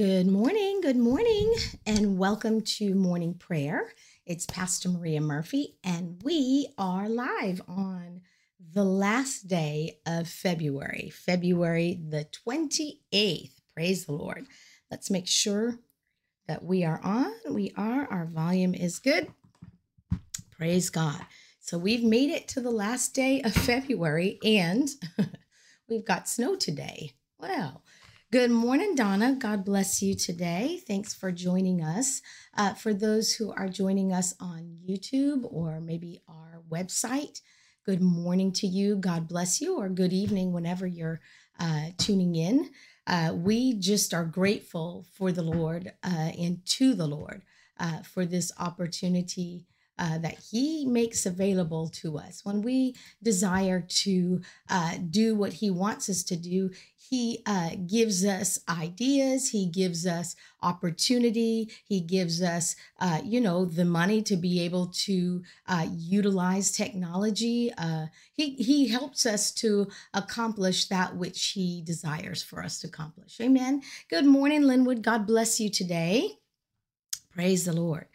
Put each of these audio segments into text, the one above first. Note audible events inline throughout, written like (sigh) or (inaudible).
Good morning, good morning, and welcome to morning prayer. It's Pastor Maria Murphy, and we are live on the last day of February, February the 28th. Praise the Lord. Let's make sure that we are on. We are, our volume is good. Praise God. So we've made it to the last day of (laughs) February, and (laughs) we've got snow today. Well, Good morning, Donna. God bless you today. Thanks for joining us. Uh, for those who are joining us on YouTube or maybe our website, good morning to you. God bless you, or good evening whenever you're uh, tuning in. Uh, we just are grateful for the Lord uh, and to the Lord uh, for this opportunity uh, that He makes available to us. When we desire to uh, do what He wants us to do, He uh, gives us ideas, He gives us opportunity, He gives us, uh, you know, the money to be able to uh, utilize technology. Uh, he, he helps us to accomplish that which He desires for us to accomplish. Amen. Good morning, Linwood. God bless you today. Praise the Lord.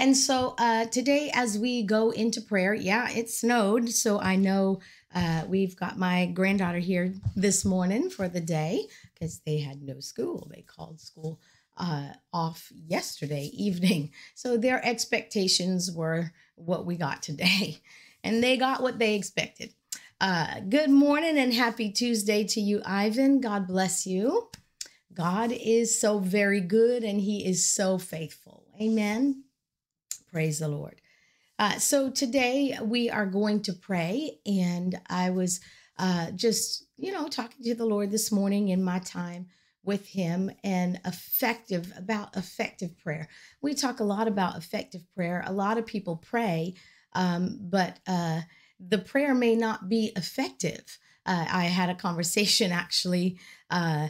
And so uh, today, as we go into prayer, yeah, it snowed. So I know uh, we've got my granddaughter here this morning for the day because they had no school. They called school uh, off yesterday (laughs) evening. So their expectations were what we got today, (laughs) and they got what they expected. Uh, good morning and happy Tuesday to you, Ivan. God bless you. God is so very good and he is so faithful. Amen. Praise the Lord. Uh, so today we are going to pray, and I was uh, just, you know, talking to the Lord this morning in my time with Him and effective about effective prayer. We talk a lot about effective prayer. A lot of people pray, um, but uh, the prayer may not be effective. Uh, I had a conversation (laughs) actually. Uh,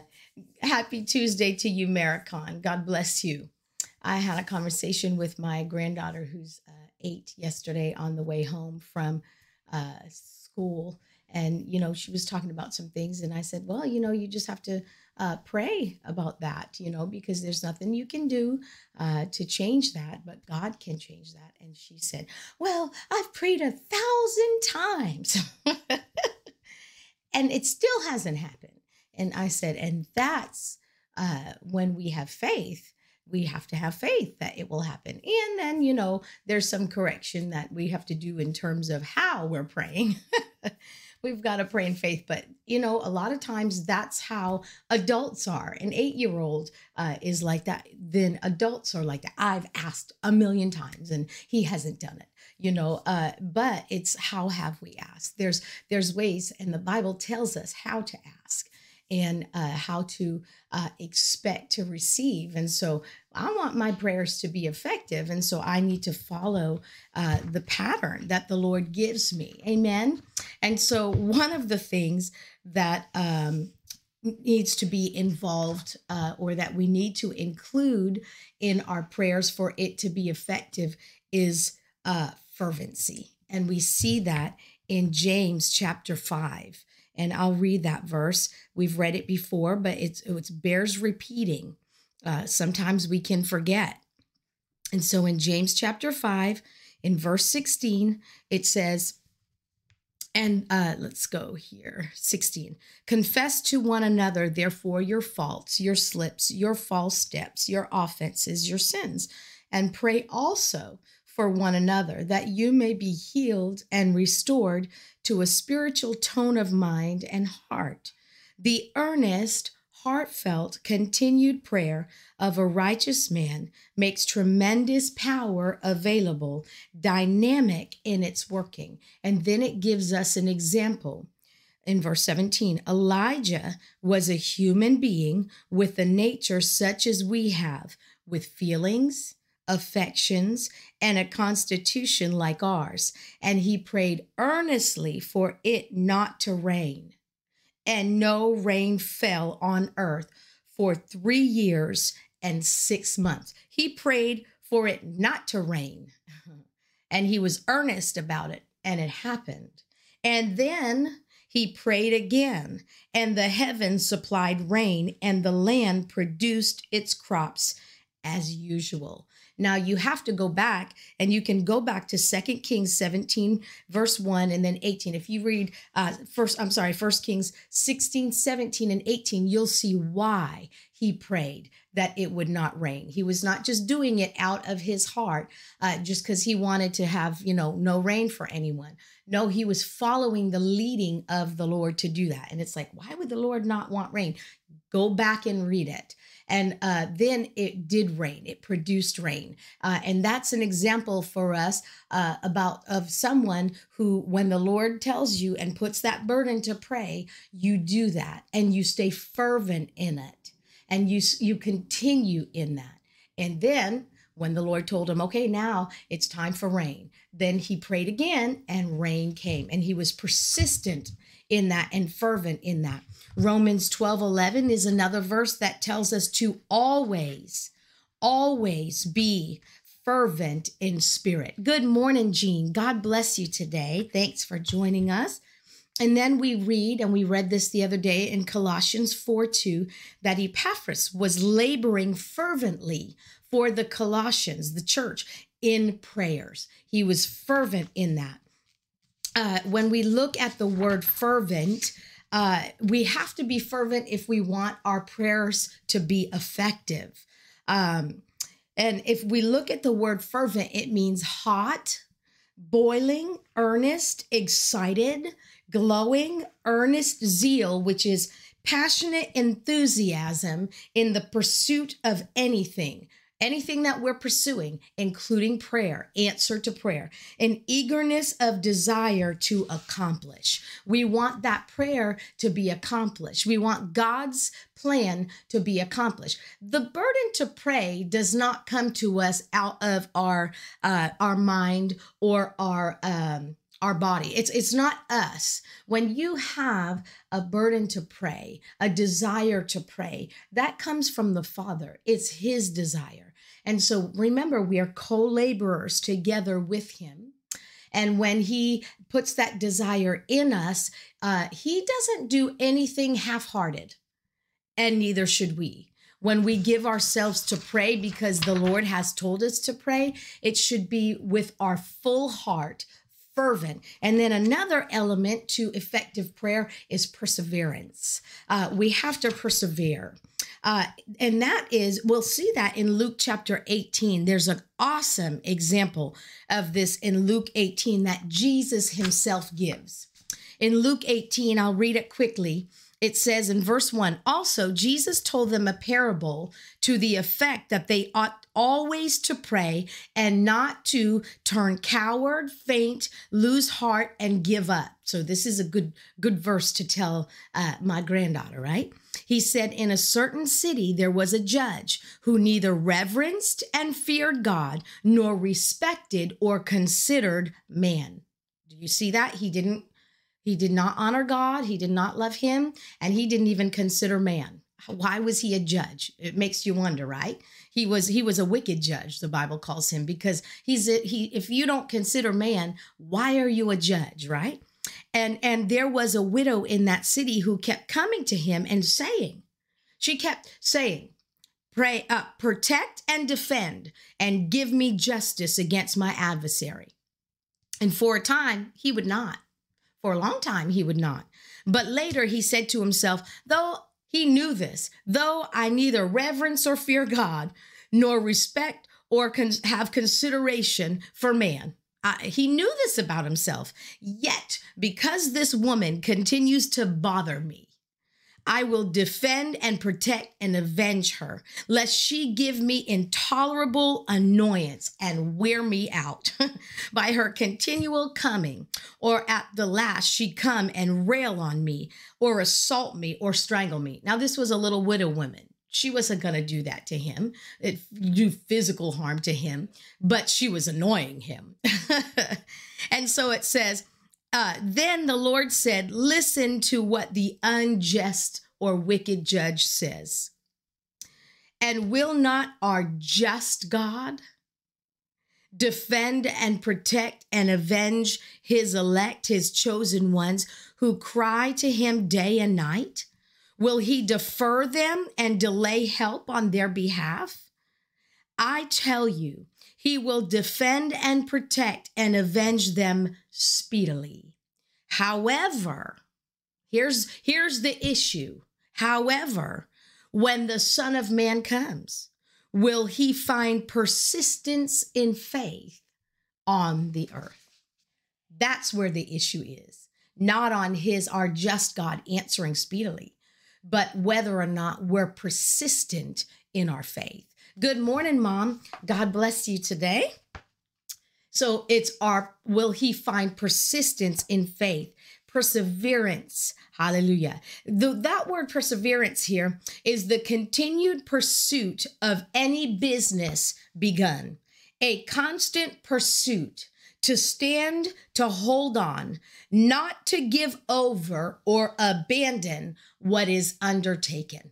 happy Tuesday to you, Maricon. God bless you. I had a conversation with my granddaughter, who's uh, eight, yesterday on the way home from uh, school. And, you know, she was talking about some things. And I said, well, you know, you just have to uh, pray about that, you know, because there's nothing you can do uh, to change that, but God can change that. And she said, well, I've prayed a thousand times. (laughs) and it still hasn't happened. And I said, and that's uh, when we have faith we have to have faith that it will happen. And then, you know, there's some correction that we have to do in terms of how we're praying. (laughs) We've got to pray in faith. But, you know, a lot of times that's how adults are. An eight year old uh, is like that. Then adults are like that. I've asked a million times and he hasn't done it you know uh, but it's how have we asked there's there's ways and the bible tells us how to ask and uh, how to uh, expect to receive. And so I want my prayers to be effective. And so I need to follow uh, the pattern that the Lord gives me. Amen. And so one of the things that um, needs to be involved uh, or that we need to include in our prayers for it to be effective is uh, fervency. And we see that in James chapter 5 and I'll read that verse. We've read it before, but it's it bears repeating. Uh, sometimes we can forget. And so in James chapter 5, in verse 16, it says, and uh, let's go here 16. Confess to one another, therefore, your faults, your slips, your false steps, your offenses, your sins, and pray also for one another, that you may be healed and restored to a spiritual tone of mind and heart. The earnest, heartfelt, continued prayer of a righteous man makes tremendous power available, dynamic in its working. And then it gives us an example. In verse 17, Elijah was a human being with a nature such as we have, with feelings, affections, and a constitution like ours. And he prayed earnestly for it not to rain. And no rain fell on earth for three years and six months. He prayed for it not to rain. (laughs) And he was earnest about it, and it happened. And then he prayed again, and the heavens supplied rain, and the land produced its crops as usual. Now you have to go back and you can go back to Second Kings 17, verse 1 and then 18. If you read uh first, I'm sorry, First Kings 16, 17, and 18, you'll see why he prayed that it would not rain. He was not just doing it out of his heart, uh, just because he wanted to have, you know, no rain for anyone. No, he was following the leading of the Lord to do that. And it's like, why would the Lord not want rain? Go back and read it and uh, then it did rain. It produced rain. Uh, and that's an example for us uh, about of someone who when the lord tells you and puts that burden to pray you do that and you stay fervent in it and you you continue in that. And then when the lord told him okay now it's time for rain then he prayed again and rain came and he was persistent in that and fervent in that Romans 12 11 is another verse that tells us to always, always be fervent in spirit. Good morning, Jean. God bless you today. Thanks for joining us. And then we read, and we read this the other day in Colossians 4 2, that Epaphras was laboring fervently for the Colossians, the church, in prayers. He was fervent in that. Uh, when we look at the word fervent, uh, we have to be fervent if we want our prayers to be effective. Um, and if we look at the word fervent, it means hot, boiling, earnest, excited, glowing, earnest zeal, which is passionate enthusiasm in the pursuit of anything, anything that we're pursuing, including prayer, answer to prayer, an eagerness of desire to accomplish. We want that prayer to be accomplished. We want God's plan to be accomplished. The burden to pray does not come to us out of our uh, our mind or our um, our body. It's it's not us. When you have a burden to pray, a desire to pray, that comes from the Father. It's his desire. And so remember, we are co laborers together with Him. And when He puts that desire in us, uh, He doesn't do anything half hearted, and neither should we. When we give ourselves to pray because the Lord has told us to pray, it should be with our full heart, fervent. And then another element to effective prayer is perseverance. Uh, we have to persevere. Uh, and that is, we'll see that in Luke chapter 18. There's an awesome example of this in Luke 18 that Jesus himself gives. In Luke 18, I'll read it quickly. It says in verse 1 Also, Jesus told them a parable to the effect that they ought always to pray and not to turn coward, faint, lose heart, and give up. So, this is a good, good verse to tell uh, my granddaughter, right? He said, In a certain city there was a judge who neither reverenced and feared God nor respected or considered man. Do you see that? He didn't, he did not honor God, he did not love him, and he didn't even consider man. Why was he a judge? It makes you wonder, right? He was he was a wicked judge, the Bible calls him, because he's a, he if you don't consider man, why are you a judge, right? And and there was a widow in that city who kept coming to him and saying, she kept saying, pray uh, protect and defend and give me justice against my adversary. And for a time he would not. For a long time he would not. But later he said to himself, though he knew this, though I neither reverence or fear God, nor respect or con- have consideration for man, he knew this about himself. Yet, because this woman continues to bother me, I will defend and protect and avenge her, lest she give me intolerable annoyance and wear me out (laughs) by her continual coming, or at the last she come and rail on me, or assault me, or strangle me. Now, this was a little widow woman she wasn't going to do that to him, it, do physical harm to him, but she was annoying him. (laughs) and so it says, uh, then the Lord said, Listen to what the unjust or wicked judge says. And will not our just God defend and protect and avenge his elect, his chosen ones who cry to him day and night? Will he defer them and delay help on their behalf? I tell you, he will defend and protect and avenge them speedily. However, here's, here's the issue. However, when the Son of Man comes, will he find persistence in faith on the earth? That's where the issue is, not on his, our just God answering speedily, but whether or not we're persistent in our faith. Good morning, Mom. God bless you today. So it's our, will he find persistence in faith? perseverance. Hallelujah. The, that word perseverance here is the continued pursuit of any business begun, a constant pursuit to stand, to hold on, not to give over or abandon what is undertaken.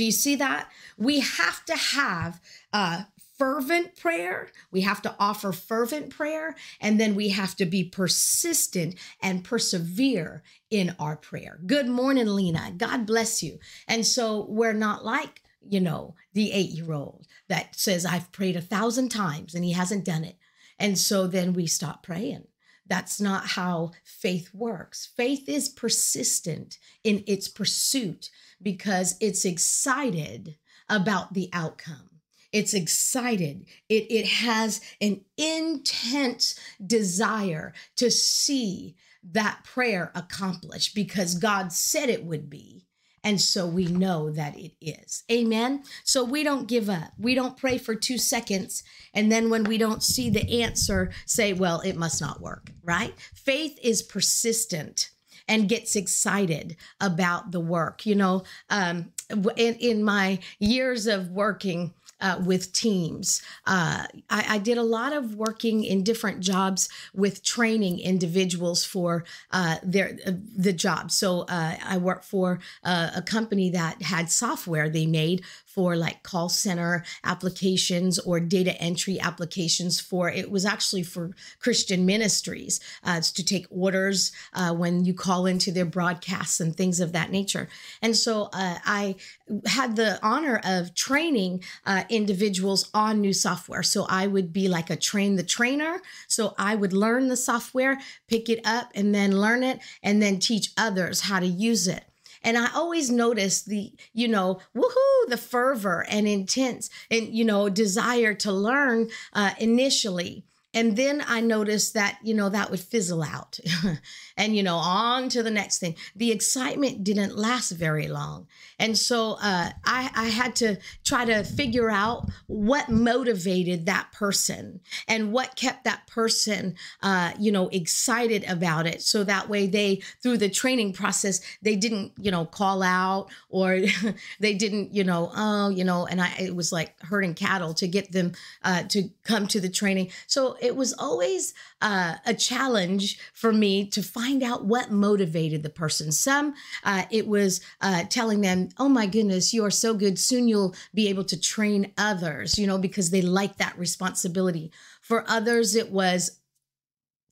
Do you see that? We have to have uh, fervent prayer. We have to offer fervent prayer, and then we have to be persistent and persevere in our prayer. Good morning, Lena. God bless you. And so we're not like, you know, the eight year old that says, I've prayed a thousand times and he hasn't done it. And so then we stop praying. That's not how faith works. Faith is persistent in its pursuit because it's excited about the outcome. It's excited. It, it has an intense desire to see that prayer accomplished because God said it would be. And so we know that it is. Amen. So we don't give up. We don't pray for two seconds. And then when we don't see the answer, say, well, it must not work, right? Faith is persistent and gets excited about the work. You know, um, in, in my years of working, uh, with teams. Uh, I, I, did a lot of working in different jobs with training individuals for uh, their uh, the job. So uh, I worked for uh, a company that had software they made for like call center applications or data entry applications for it was actually for Christian ministries uh, to take orders uh, when you call into their broadcasts and things of that nature. And so uh, I had the honor of training uh, individuals on new software. So I would be like a train the trainer. So I would learn the software, pick it up, and then learn it, and then teach others how to use it. And I always notice the, you know, woohoo, the fervor and intense and, you know, desire to learn uh, initially. And then I noticed that, you know, that would fizzle out (laughs) and, you know, on to the next thing. The excitement didn't last very long. And so uh, I, I had to try to figure out what motivated that person and what kept that person, uh, you know, excited about it. So that way they, through the training process, they didn't, you know, call out or (laughs) they didn't, you know, oh, you know, and I, it was like herding cattle to get them uh, to come to the training. So it was always uh, a challenge for me to find out what motivated the person. Some, uh, it was uh, telling them, oh my goodness, you are so good. Soon you'll be able to train others, you know, because they like that responsibility. For others, it was,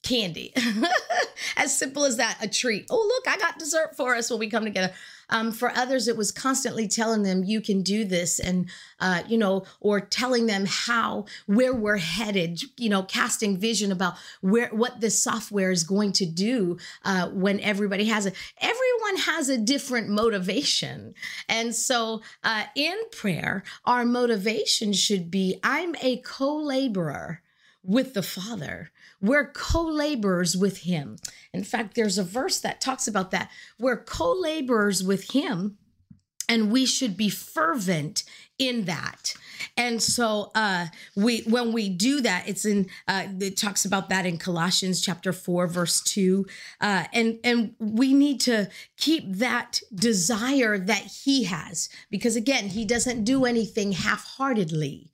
candy. (laughs) as simple as that, a treat. Oh, look, I got dessert for us when we come together. Um, for others, it was constantly telling them, you can do this, and, uh, you know, or telling them how, where we're headed, you know, casting vision about where, what this software is going to do uh, when everybody has it. Everyone has a different motivation. And so uh, in prayer, our motivation should be I'm a co laborer with the Father. We're co laborers with Him. In fact, there's a verse that talks about that. We're co laborers with Him, and we should be fervent in that. And so uh we when we do that it's in uh it talks about that in Colossians chapter 4 verse 2 uh and and we need to keep that desire that he has because again he doesn't do anything half-heartedly.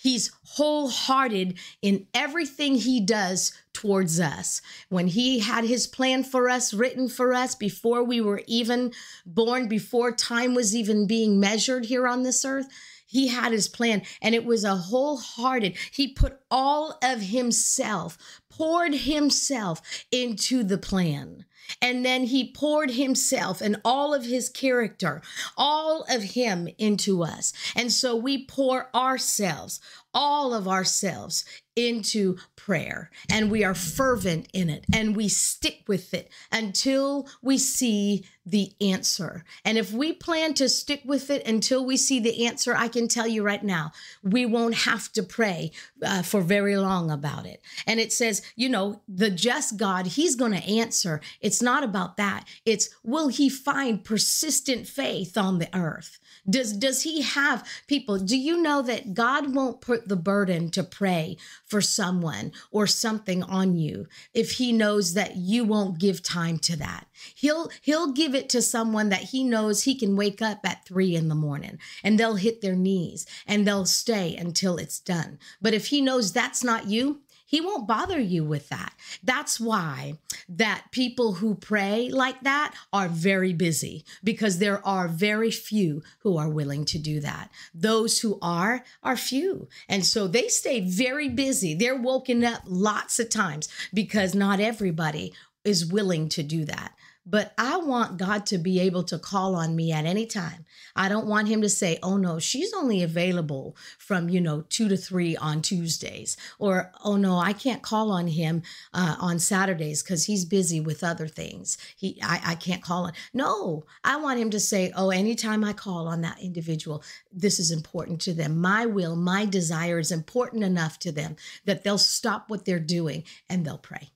He's wholehearted in everything he does towards us. When he had his plan for us written for us before we were even born, before time was even being measured here on this earth, He had his plan and it was a wholehearted. He put all of himself, poured himself into the plan. And then he poured himself and all of his character, all of him into us. And so we pour ourselves, all of ourselves into prayer and we are fervent in it and we stick with it until we see the answer. And if we plan to stick with it until we see the answer, I can tell you right now, we won't have to pray uh, for very long about it. And it says, you know, the just God, He's going to answer. It's not about that. It's will He find persistent faith on the earth? Does does he have people? Do you know that God won't put the burden to pray for someone or something on you if he knows that you won't give time to that? He'll he'll give it to someone that he knows he can wake up at 3 in the morning and they'll hit their knees and they'll stay until it's done. But if he knows that's not you, he won't bother you with that. That's why that people who pray like that are very busy because there are very few who are willing to do that. Those who are are few. And so they stay very busy. They're woken up lots of times because not everybody is willing to do that. But I want God to be able to call on me at any time. I don't want him to say, oh no, she's only available from, you know, two to three on Tuesdays. Or, oh no, I can't call on him uh, on Saturdays because he's busy with other things. He, I, I can't call on. No, I want him to say, oh, anytime I call on that individual, this is important to them. My will, my desire is important enough to them that they'll stop what they're doing and they'll pray.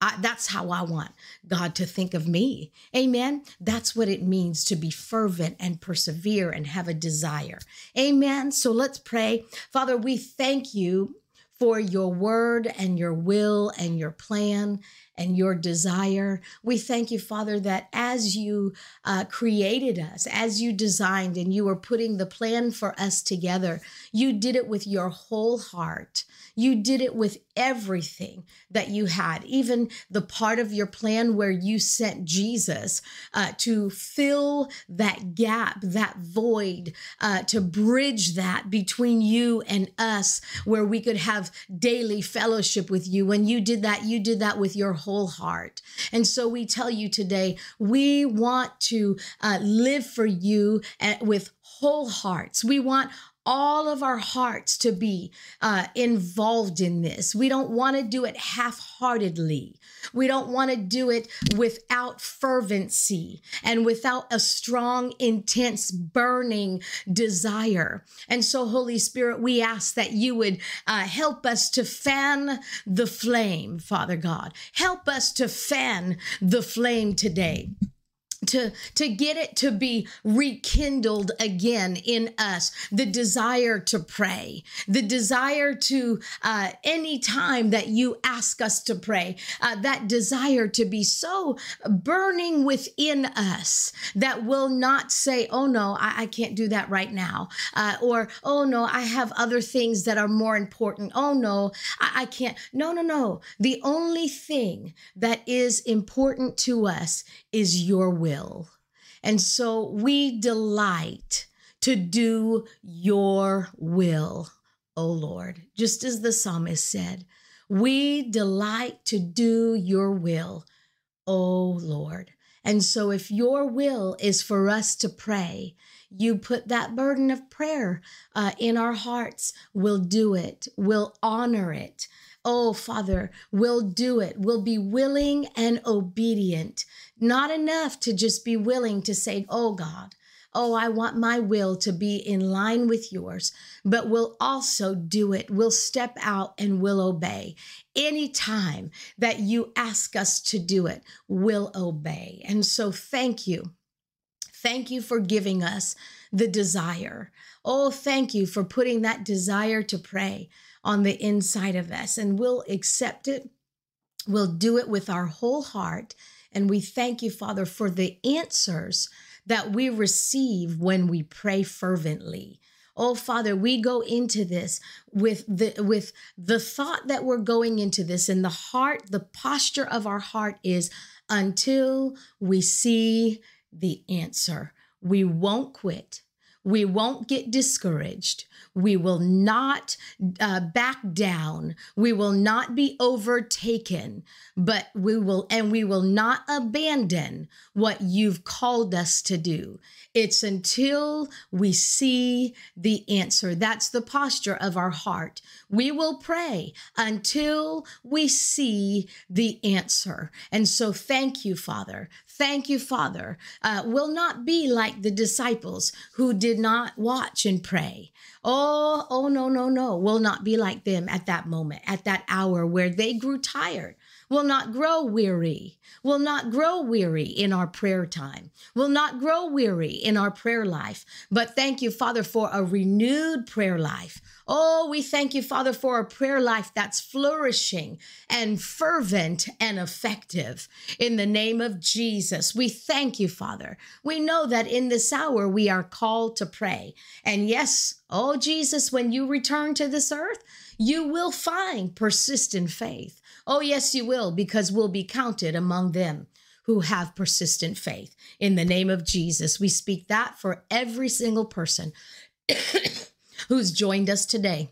I, that's how I want God to think of me. Amen. That's what it means to be fervent and persevere and have a desire. Amen. So let's pray. Father, we thank you for your word and your will and your plan and your desire. We thank you, Father, that as you uh, created us, as you designed and you were putting the plan for us together, you did it with your whole heart. You did it with everything that you had, even the part of your plan where you sent Jesus uh, to fill that gap, that void, uh, to bridge that between you and us, where we could have daily fellowship with you. When you did that, you did that with your whole heart. And so we tell you today, we want to uh, live for you uh, with whole hearts. We want all of our hearts to be uh, involved in this. We don't want to do it half heartedly. We don't want to do it without fervency and without a strong, intense, burning desire. And so, Holy Spirit, we ask that you would uh, help us to fan the flame, Father God. Help us to fan the flame today to to get it to be rekindled again in us. The desire to pray. The desire to uh, any time that you ask us to pray uh, that desire to be so burning within us that will not say oh no i, I can't do that right now uh, or oh no i have other things that are more important. Oh no I, I can't. No no no. The only thing that is important to us is your will. And so we delight to do your will, O Lord. Just as the psalmist said, we delight to do your will, O Lord. And so if your will is for us to pray, you put that burden of prayer uh, in our hearts, we'll do it, we'll honor it. Oh, Father, we'll do it. We'll be willing and obedient. Not enough to just be willing to say, Oh, God, oh, I want my will to be in line with yours, but we'll also do it. We'll step out and we'll obey. Anytime that you ask us to do it, we'll obey. And so thank you. Thank you for giving us the desire. Oh, thank you for putting that desire to pray on the inside of us, and we'll accept it. We'll do it with our whole heart. And we thank you, Father, for the answers that we receive when we pray fervently. Oh Father, we go into this with the with the thought that we're going into this and the heart, the posture of our heart is until we see the answer. We won't quit. We won't get discouraged. We will not uh, back down. We will not be overtaken, but we will, and we will not abandon what you've called us to do. It's until we see the answer. That's the posture of our heart. We will pray until we see the answer. And so, thank you, Father. Thank you, Father. Uh, will not be like the disciples who did not watch and pray. Oh, oh, no, no, no. Will not be like them at that moment, at that hour where they grew tired will not grow weary, will not grow weary in our prayer time, will not grow weary in our prayer life. But thank you, Father, for a renewed prayer life. Oh, we thank you, Father, for a prayer life that's flourishing and fervent and effective. In the name of Jesus, we thank you, Father. We know that in this hour we are called to pray. And yes, oh, Jesus, when you return to this earth, you will find persistent faith. Oh, yes, you will, because we'll be counted among them who have persistent faith. In the name of Jesus, we speak that for every single person (coughs) who's joined us today.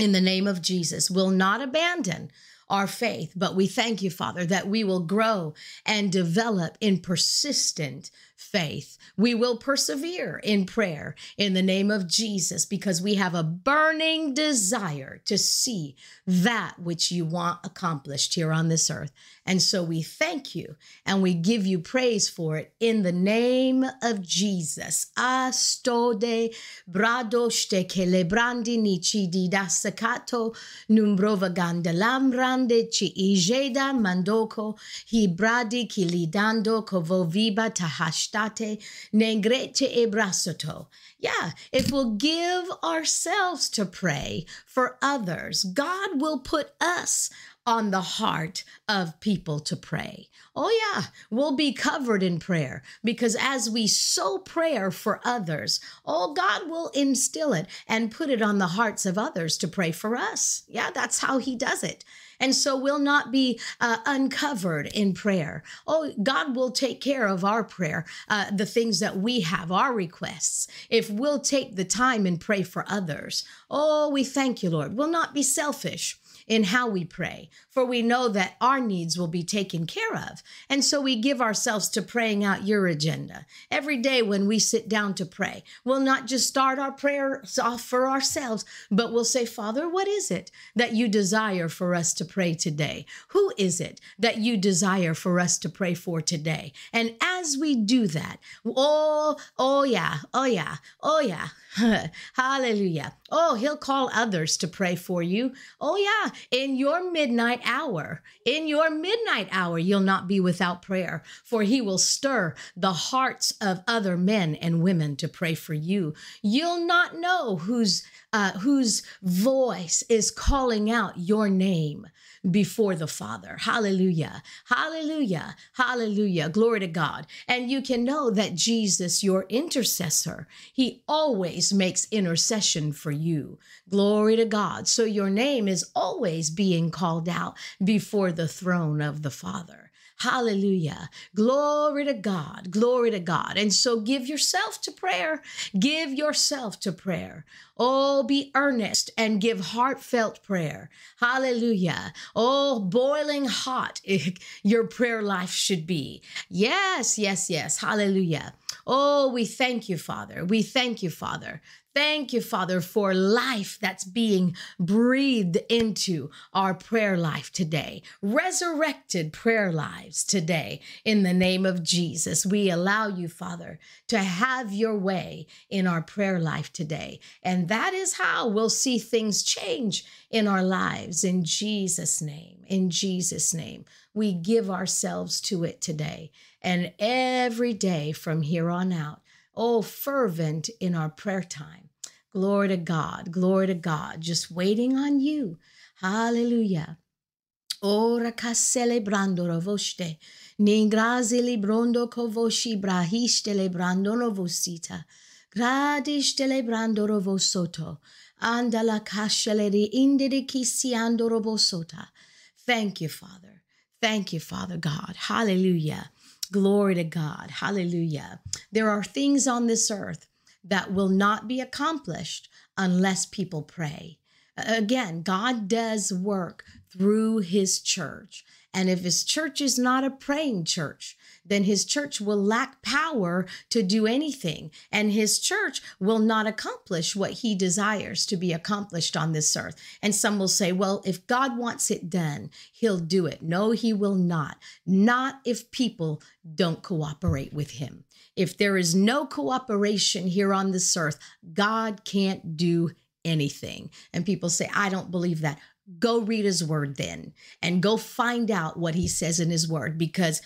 In the name of Jesus, will not abandon our faith, but we thank you, Father, that we will grow and develop in persistent faith. We will persevere in prayer in the name of Jesus because we have a burning desire to see that which you want accomplished here on this earth. And so we thank you and we give you praise for it in the name of Jesus. Astode bradoste celebrandi nici di dasacato numbrova gandalambrande ci ijeda mandoko hibradi kilidando kovo viba tahash state negrete ebrasoto. Yeah, if we'll give ourselves to pray for others, God will put us on the heart of people to pray. Oh, yeah, we'll be covered in prayer because as we sow prayer for others, oh, God will instill it and put it on the hearts of others to pray for us. Yeah, that's how He does it. And so we'll not be uh, uncovered in prayer. Oh, God will take care of our prayer, uh, the things that we have, our requests, if we'll take the time and pray for others. Oh, we thank you, Lord. We'll not be selfish in how we pray, for we know that our needs will be taken care of. And so we give ourselves to praying out your agenda. Every day when we sit down to pray, we'll not just start our prayers off for ourselves, but we'll say, Father, what is it that you desire for us to pray today? Who is it that you desire for us to pray for today? And as we do that, oh, oh yeah, oh yeah, oh yeah, (laughs) hallelujah. Oh, he'll call others to pray for you. Oh, yeah. In your midnight hour, in your midnight hour, you'll not be without prayer, for he will stir the hearts of other men and women to pray for you. You'll not know whose, uh, whose voice is calling out your name before the Father. Hallelujah. Hallelujah. Hallelujah. Glory to God. And you can know that Jesus, your intercessor, he always makes intercession for you. Glory to God. So your name is always being called out before the throne of the Father. Hallelujah. Glory to God. Glory to God. And so give yourself to prayer. Give yourself to prayer. Oh, be earnest and give heartfelt prayer. Hallelujah. Oh, boiling hot (laughs) your prayer life should be. Yes, yes, yes. Hallelujah. Oh, we thank you, Father. We thank you, Father. Thank you, Father, for life that's being breathed into our prayer life today. Resurrected prayer lives today. In the name of Jesus, we allow you, Father, to have your way in our prayer life today. And that is how we'll see things change in our lives. In Jesus' name, in Jesus' name, we give ourselves to it today. And every day from here on out, oh, fervent in our prayer time Glory to God. Glory to God. Just waiting on you. Hallelujah. Ora ca celebrando rovoste, ningrazi librondo covoshi brahiste lebrando novosita, gradis telebrando rovosoto, andala casceleri indiri kisiando robosota. Thank you, Father. Thank you, Father God. Hallelujah. Glory to God. Hallelujah. There are things on this earth that will not be accomplished unless people pray. Again, God does work through his church. And if his church is not a praying church, then his church will lack power to do anything. And his church will not accomplish what he desires to be accomplished on this earth. And some will say, well, if God wants it done, he'll do it. No, he will not. Not if people don't cooperate with him. If there is no cooperation here on this earth, God can't do anything. And people say, I don't believe that. Go read his word then and go find out what he says in his word because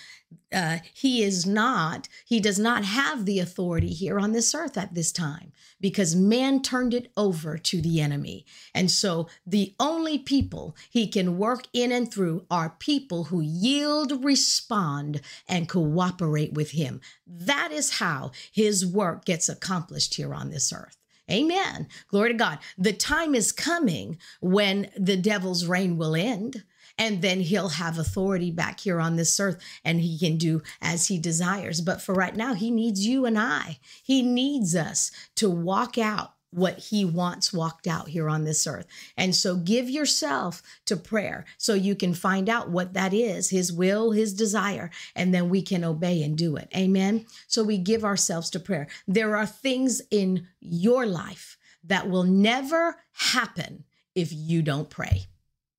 uh, he is not, he does not have the authority here on this earth at this time because man turned it over to the enemy. And so the only people he can work in and through are people who yield, respond, and cooperate with him. That is how his work gets accomplished here on this earth. Amen. Glory to God. The time is coming when the devil's reign will end. And then he'll have authority back here on this earth and he can do as he desires. But for right now, he needs you and I. He needs us to walk out what he wants walked out here on this earth. And so give yourself to prayer so you can find out what that is, his will, his desire, and then we can obey and do it. Amen. So we give ourselves to prayer. There are things in your life that will never happen if you don't pray.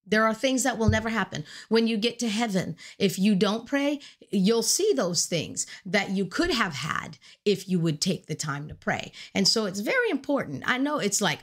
There are things that will never happen. When you get to heaven, if you don't pray, you'll see those things that you could have had if you would take the time to pray. And so it's very important. I know it's like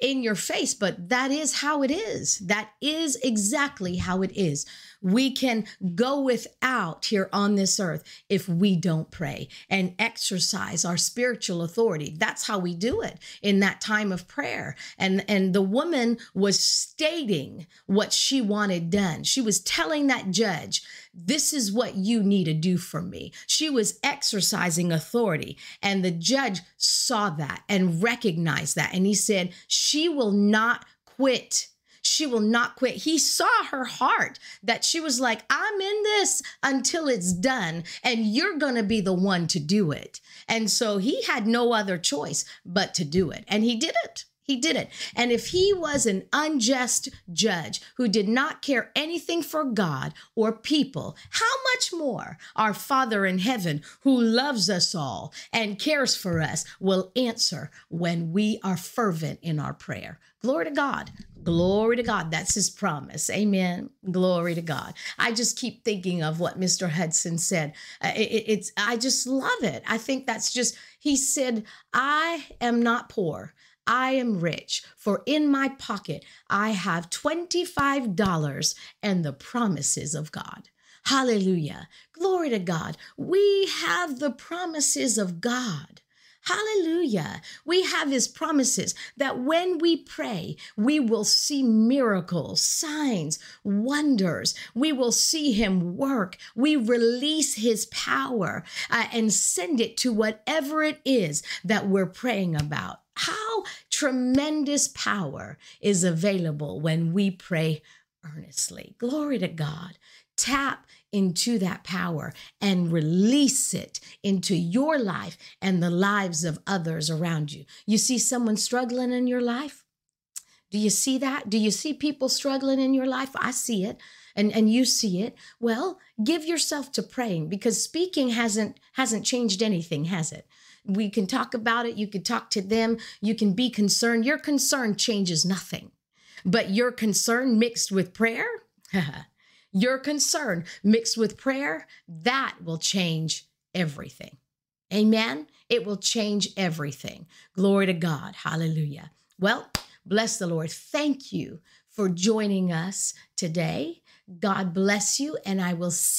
in your face, but that is how it is. That is exactly how it is. We can go without here on this earth if we don't pray and exercise our spiritual authority. That's how we do it in that time of prayer. And and the woman was stating what she wanted done. She was telling that judge, this is what you need to do for me. She was exercising authority. And the judge saw that and recognized that. And he said, She will not quit she will not quit. He saw her heart that she was like, I'm in this until it's done, and you're going to be the one to do it. And so he had no other choice but to do it. And he did it. He did it. And if he was an unjust judge who did not care anything for God or people, how much more our Father in heaven, who loves us all and cares for us, will answer when we are fervent in our prayer. Glory to God. Glory to God. That's his promise. Amen. Glory to God. I just keep thinking of what Mr. Hudson said. Uh, it, it's, I just love it. I think that's just, he said, I am not poor. I am rich, for in my pocket I have $25 and the promises of God. Hallelujah. Glory to God. We have the promises of God. Hallelujah. We have his promises that when we pray, we will see miracles, signs, wonders. We will see him work. We release his power uh, and send it to whatever it is that we're praying about. Tremendous power is available when we pray earnestly. Glory to God. Tap into that power and release it into your life and the lives of others around you. You see someone struggling in your life? Do you see that? Do you see people struggling in your life? I see it and and you see it. Well, give yourself to praying because speaking hasn't hasn't changed anything, has it? We can talk about it, you can talk to them, you can be concerned. Your concern changes nothing. But your concern mixed with prayer, (laughs) your concern mixed with prayer, that will change everything. Amen. It will change everything. Glory to God. Hallelujah. Well, bless the Lord. Thank you for joining us today. God bless you, and I will see.